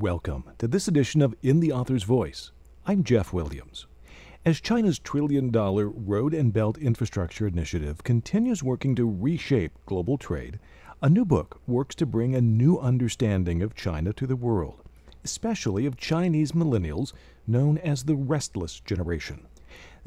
Welcome to this edition of In the Author's Voice. I'm Jeff Williams. As China's trillion dollar Road and Belt Infrastructure Initiative continues working to reshape global trade, a new book works to bring a new understanding of China to the world, especially of Chinese millennials known as the restless generation.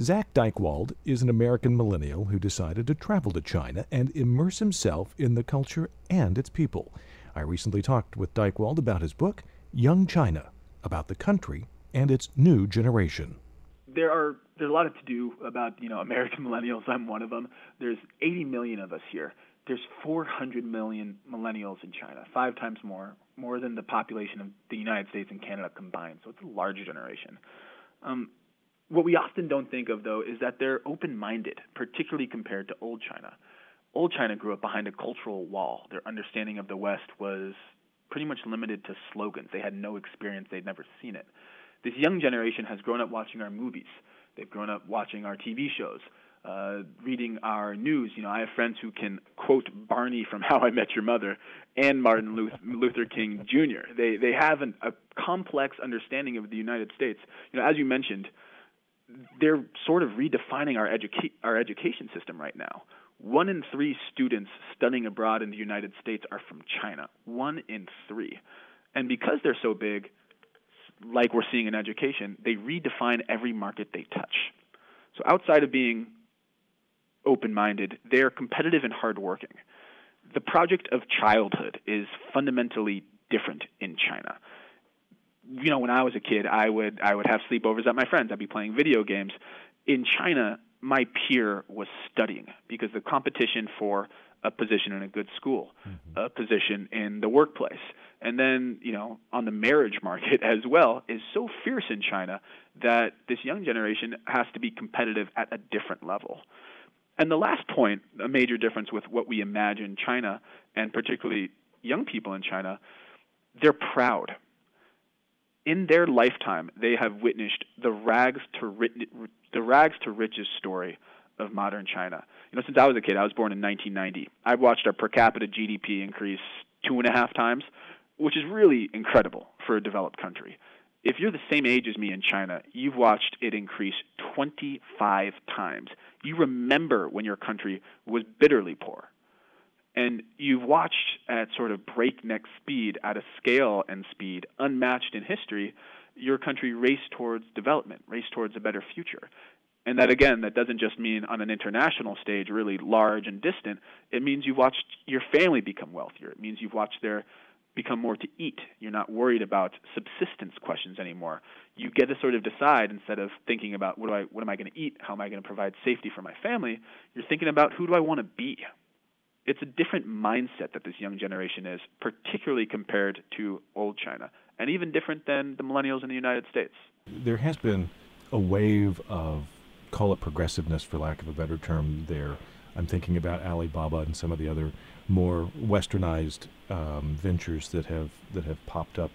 Zak Dychtwald is an American millennial who decided to travel to China and immerse himself in the culture and its people. I recently talked with Dychtwald about his book Young China, about the country and its new generation. There are there's a lot of to do about you know American millennials. I'm one of them. There's 80 million of us here. There's 400 million millennials in China, five times more, more than the population of the United States and Canada combined. So it's a large generation. Um, what we often don't think of, though, is that they're open minded, particularly compared to old China. Old China grew up behind a cultural wall. Their understanding of the West was pretty much limited to slogans. They had no experience, they'd never seen it. This young generation has grown up watching our movies, they've grown up watching our TV shows. Uh, reading our news, you know, I have friends who can quote Barney from How I Met Your Mother and Martin Luther King Jr. They they have an, a complex understanding of the United States. You know, as you mentioned, they're sort of redefining our educa- our education system right now. One in three students studying abroad in the United States are from China. One in three. And because they're so big, like we're seeing in education, they redefine every market they touch. So outside of being open minded, they're competitive and hardworking. The project of childhood is fundamentally different in China. You know, when I was a kid, I would I would have sleepovers at my friends. I'd be playing video games. In China, my peer was studying because the competition for a position in a good school, mm-hmm. a position in the workplace, and then you know on the marriage market as well is so fierce in China that this young generation has to be competitive at a different level. And the last point, a major difference with what we imagine China and particularly young people in China, they're proud. In their lifetime, they have witnessed the rags to the rags to riches story of modern China. You know, since I was a kid, I was born in 1990. I've watched our per capita GDP increase two and a half times, which is really incredible for a developed country. If you're the same age as me in China, you've watched it increase 25 times. You remember when your country was bitterly poor. And you've watched at sort of breakneck speed, at a scale and speed unmatched in history, your country race towards development, race towards a better future. And that again, that doesn't just mean on an international stage, really large and distant. It means you've watched your family become wealthier. It means you've watched their become more to eat. You're not worried about subsistence questions anymore. You get to sort of decide instead of thinking about what do I what am I going to eat? How am I going to provide safety for my family? You're thinking about who do I want to be? It's a different mindset that this young generation is, particularly compared to old China and even different than the millennials in the United States. There has been a wave of, call it progressiveness for lack of a better term, there. I'm thinking about Alibaba and some of the other more westernized um, ventures that have that have popped up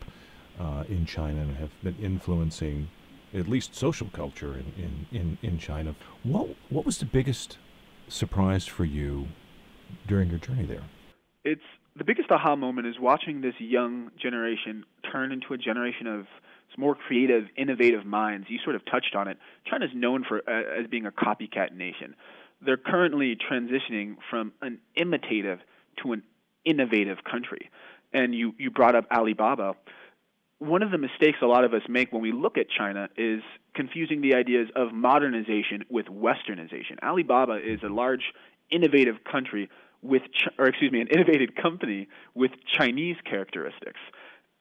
uh, in China and have been influencing at least social culture in, in, in, in China. What what was the biggest surprise for you during your journey there? It's the biggest aha moment is watching this young generation turn into a generation of more creative, innovative minds. You sort of touched on it. China's known for uh, as being a copycat nation. They're currently transitioning from an imitative to an innovative country. And you, you brought up Alibaba. One of the mistakes a lot of us make when we look at China is confusing the ideas of modernization with westernization. Alibaba is a large, innovative country with, or excuse me, an innovative company with Chinese characteristics.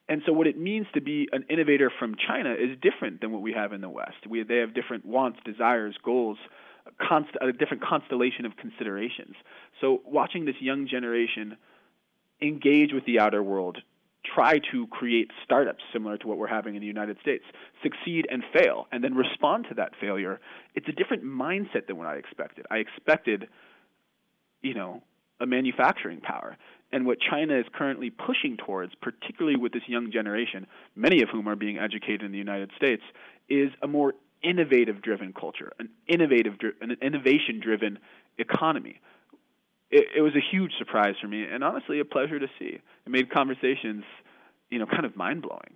And so, what it means to be an innovator from China is different than what we have in the West. We, they have different wants, desires, goals, const- a different constellation of considerations. So, watching this young generation engage with the outer world, try to create startups similar to what we're having in the United States, succeed and fail, and then respond to that failure, it's a different mindset than what I expected. I expected, you know, a manufacturing power. And what China is currently pushing towards, particularly with this young generation, many of whom are being educated in the United States, is a more innovative driven culture, an innovative an innovation driven economy. It, it was a huge surprise for me and honestly a pleasure to see. It made conversations, you know, kind of mind blowing.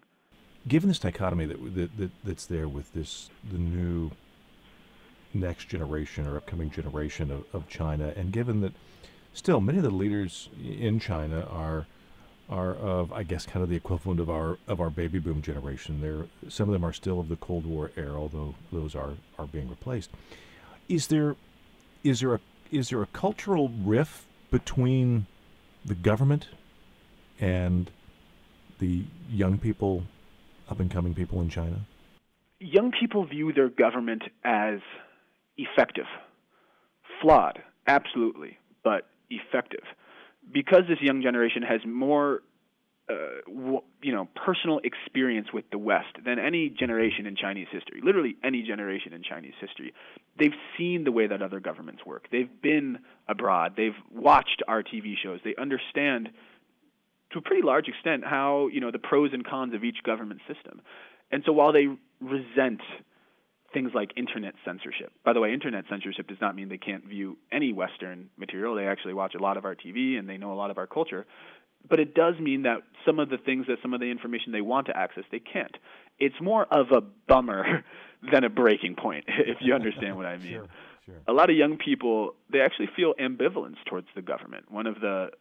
given this dichotomy that, that, that that's there with this the new next generation or upcoming generation of, of China, and given that still many of the leaders in China are are of I guess kind of the equivalent of our of our baby boom generation. There, some of them are still of the Cold War era, although those are are being replaced. Is there is there a is there a cultural rift between the government and the young people, up and coming people in China? Young people view their government as effective, flawed, absolutely, but effective. Because this young generation has more uh, you know, personal experience with the West than any generation in Chinese history. Literally any generation in Chinese history. They've seen the way that other governments work. They've been abroad. They've watched our TV shows. They understand to a pretty large extent how you know the pros and cons of each government system. And so while they resent things like internet censorship. By the way, internet censorship does not mean they can't view any Western material. They actually watch a lot of our TV and they know a lot of our culture but it does mean that some of the things that some of the information they want to access they can't. It's more of a bummer than a breaking point, if you understand what I mean. Sure, sure. A lot of young people they actually feel ambivalence towards the government. One of the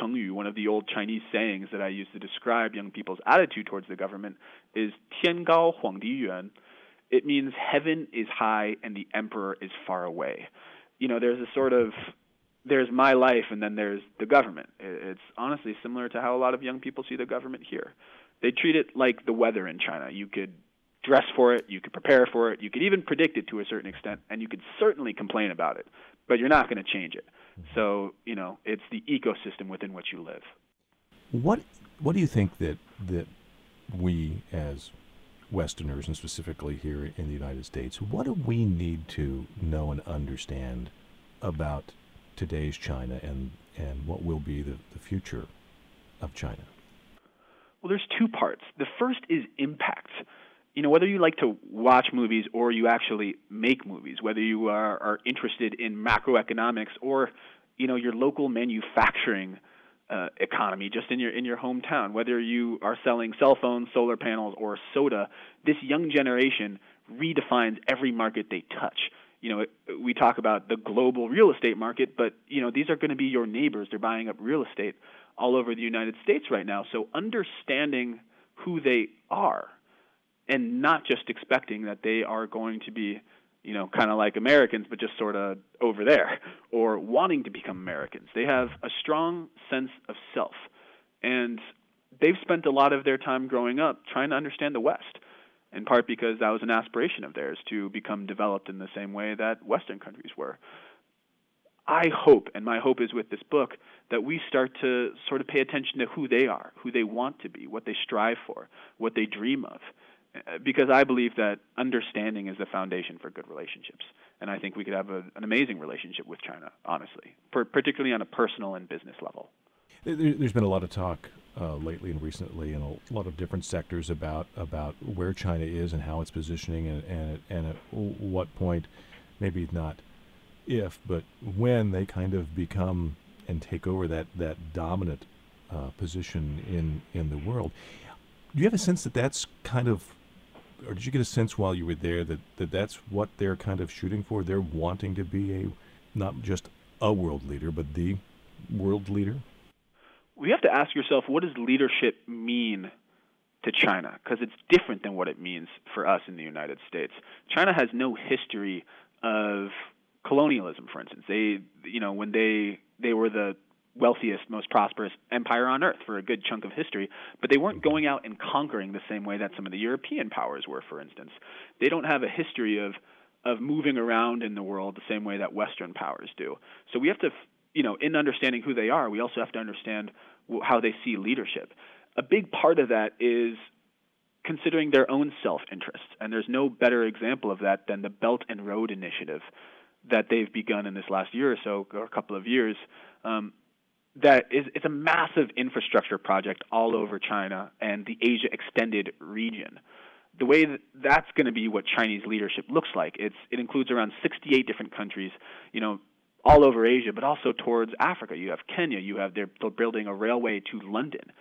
Chengyu, one of the old Chinese sayings that I use to describe young people's attitude towards the government is "Tian Gao Huang Di Yuan." It means heaven is high and the emperor is far away. You know, there's a sort of there's my life and then there's the government. It's honestly similar to how a lot of young people see the government here. They treat it like the weather in China. You could dress for it, you could prepare for it, you could even predict it to a certain extent, and you could certainly complain about it, but you're not going to change it. Mm-hmm. So, you know, it's the ecosystem within which you live. What what do you think that that we as Westerners and specifically here in the United States, what do we need to know and understand about today's China and, and what will be the, the future of China? Well, there's two parts. The first is impact. You know, whether you like to watch movies or you actually make movies, whether you are, are interested in macroeconomics or, you know, your local manufacturing uh, economy just in your in your hometown, whether you are selling cell phones, solar panels, or soda, this young generation redefines every market they touch you know, we talk about the global real estate market, but you know, these are going to be your neighbors. They're buying up real estate all over the United States right now. So understanding who they are and not just expecting that they are going to be, you know, kind of like Americans, but just sort of over there or wanting to become Americans. They have a strong sense of self. And they've spent a lot of their time growing up trying to understand the West in part because that was an aspiration of theirs to become developed in the same way that Western countries were. I hope, and my hope is with this book, that we start to sort of pay attention to who they are, who they want to be, what they strive for, what they dream of. Uh, because I believe that understanding is the foundation for good relationships. And I think we could have a, an amazing relationship with China, honestly, particularly on a personal and business level. There's been a lot of talk uh, lately and recently in a lot of different sectors about about where China is and how it's positioning and and, and at what point, maybe not if, but when they kind of become and take over that that dominant uh, position in in the world. Do you have a sense that that's kind of, or did you get a sense while you were there that, that that's what they're kind of shooting for? They're wanting to be a not just a world leader, but the world leader we have to ask yourself what does leadership mean to China because it's different than what it means for us in the United States. China has no history of colonialism, for instance. They, you know, when they they were the wealthiest, most prosperous empire on earth for a good chunk of history, but they weren't going out and conquering the same way that some of the European powers were, for instance. They don't have a history of of moving around in the world the same way that Western powers do. So we have to you know, in understanding who they are, we also have to understand how they see leadership. A big part of that is considering their own self interest. And there's no better example of that than the Belt and Road Initiative that they've begun in this last year or so, or a couple of years. Um, that is it's a massive infrastructure project all mm-hmm. over China and the Asia extended region. The way that that's going to be what Chinese leadership looks like. It's it includes around 68 different countries. You know, all over Asia, but also towards Africa. You have Kenya. You have they're building a railway to London,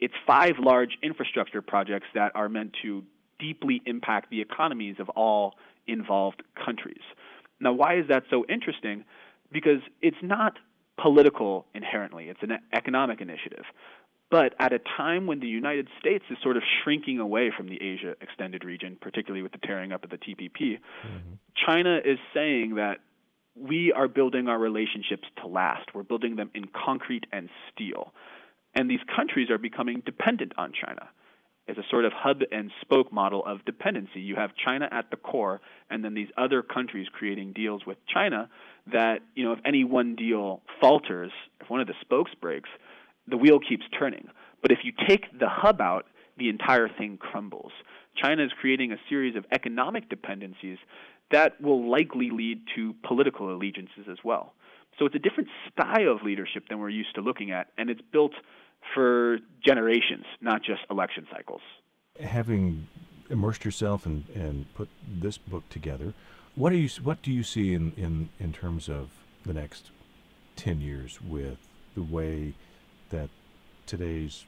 it's five large infrastructure projects that are meant to deeply impact the economies of all involved countries. Now, why is that so interesting? Because it's not political inherently, it's an economic initiative. But at a time when the United States is sort of shrinking away from the Asia extended region, particularly with the tearing up of the TPP, mm-hmm. China is saying that we are building our relationships to last. We're building them in concrete and steel. And these countries are becoming dependent on China as a sort of hub and spoke model of dependency. You have China at the core, and then these other countries creating deals with China that, you know, if any one deal falters, if one of the spokes breaks, the wheel keeps turning. But if you take the hub out, the entire thing crumbles. China is creating a series of economic dependencies that will likely lead to political allegiances as well. So it's a different style of leadership than we're used to looking at, and it's built for generations, not just election cycles. Having immersed yourself and, and put this book together, what do you what do you see in, in, in terms of the next ten years with the way that today's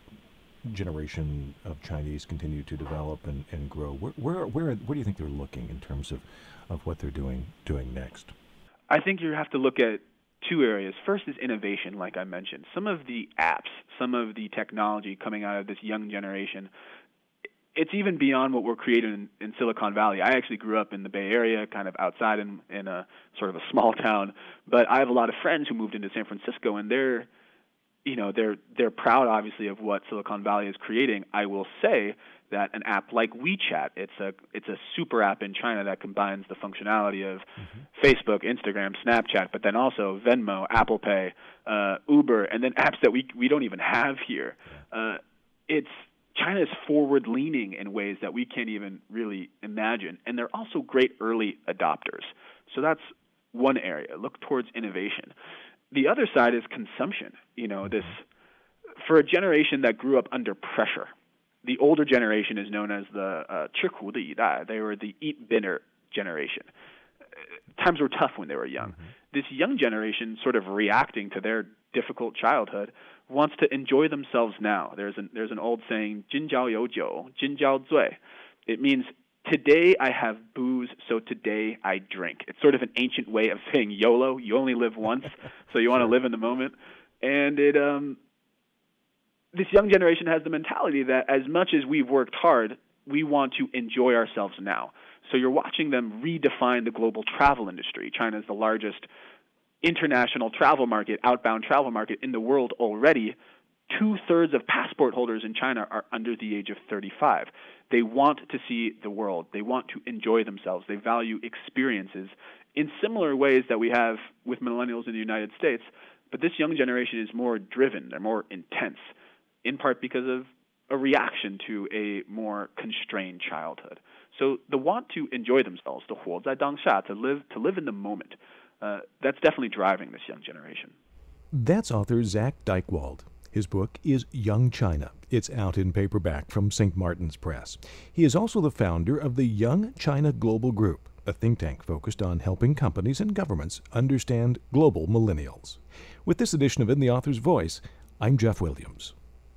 generation of Chinese continue to develop and, and grow? Where, where where where do you think they're looking in terms of, of what they're doing doing next? I think you have to look at two areas. First is innovation, like I mentioned. Some of the apps, some of the technology coming out of this young generation, it's even beyond what we're creating in, in Silicon Valley. I actually grew up in the Bay Area, kind of outside in, in a sort of a small town, but I have a lot of friends who moved into San Francisco, and they're you know they're they're proud obviously of what Silicon Valley is creating. I will say that an app like WeChat, it's a it's a super app in China that combines the functionality of mm-hmm. Facebook, Instagram, Snapchat, but then also Venmo, Apple Pay, uh, Uber, and then apps that we we don't even have here. Uh, it's China is forward leaning in ways that we can't even really imagine, and they're also great early adopters. So that's one area. Look towards innovation The other side is consumption. You know, this mm-hmm. for a generation that grew up under pressure the older generation is known as the uh, 吃苦的一代. They were the eat bitter generation. Times were tough when they were young. Mm-hmm. This young generation, sort of reacting to their difficult childhood, wants to enjoy themselves now. There's an there's an old saying, 今朝有酒,今朝醉. It means today I have booze, so today I drink. It's sort of an ancient way of saying YOLO. You only live once, so you want to live in the moment. And it um this young generation has the mentality that as much as we've worked hard, we want to enjoy ourselves now. So you're watching them redefine the global travel industry. China is the largest international travel market, outbound travel market in the world already. Two thirds of passport holders in China are under the age of 35. They want to see the world. They want to enjoy themselves. They value experiences in similar ways that we have with millennials in the United States. But this young generation is more driven, they're more intense, in part because of a reaction to a more constrained childhood. So the want to enjoy themselves, to sha to live, to live in the moment, uh, that's definitely driving this young generation. That's author Zak Dychtwald. His book is Young China. It's out in paperback from St. Martin's Press. He is also the founder of the Young China Global Group, a think tank focused on helping companies and governments understand global millennials. With this edition of In the Author's Voice, I'm Jeff Williams.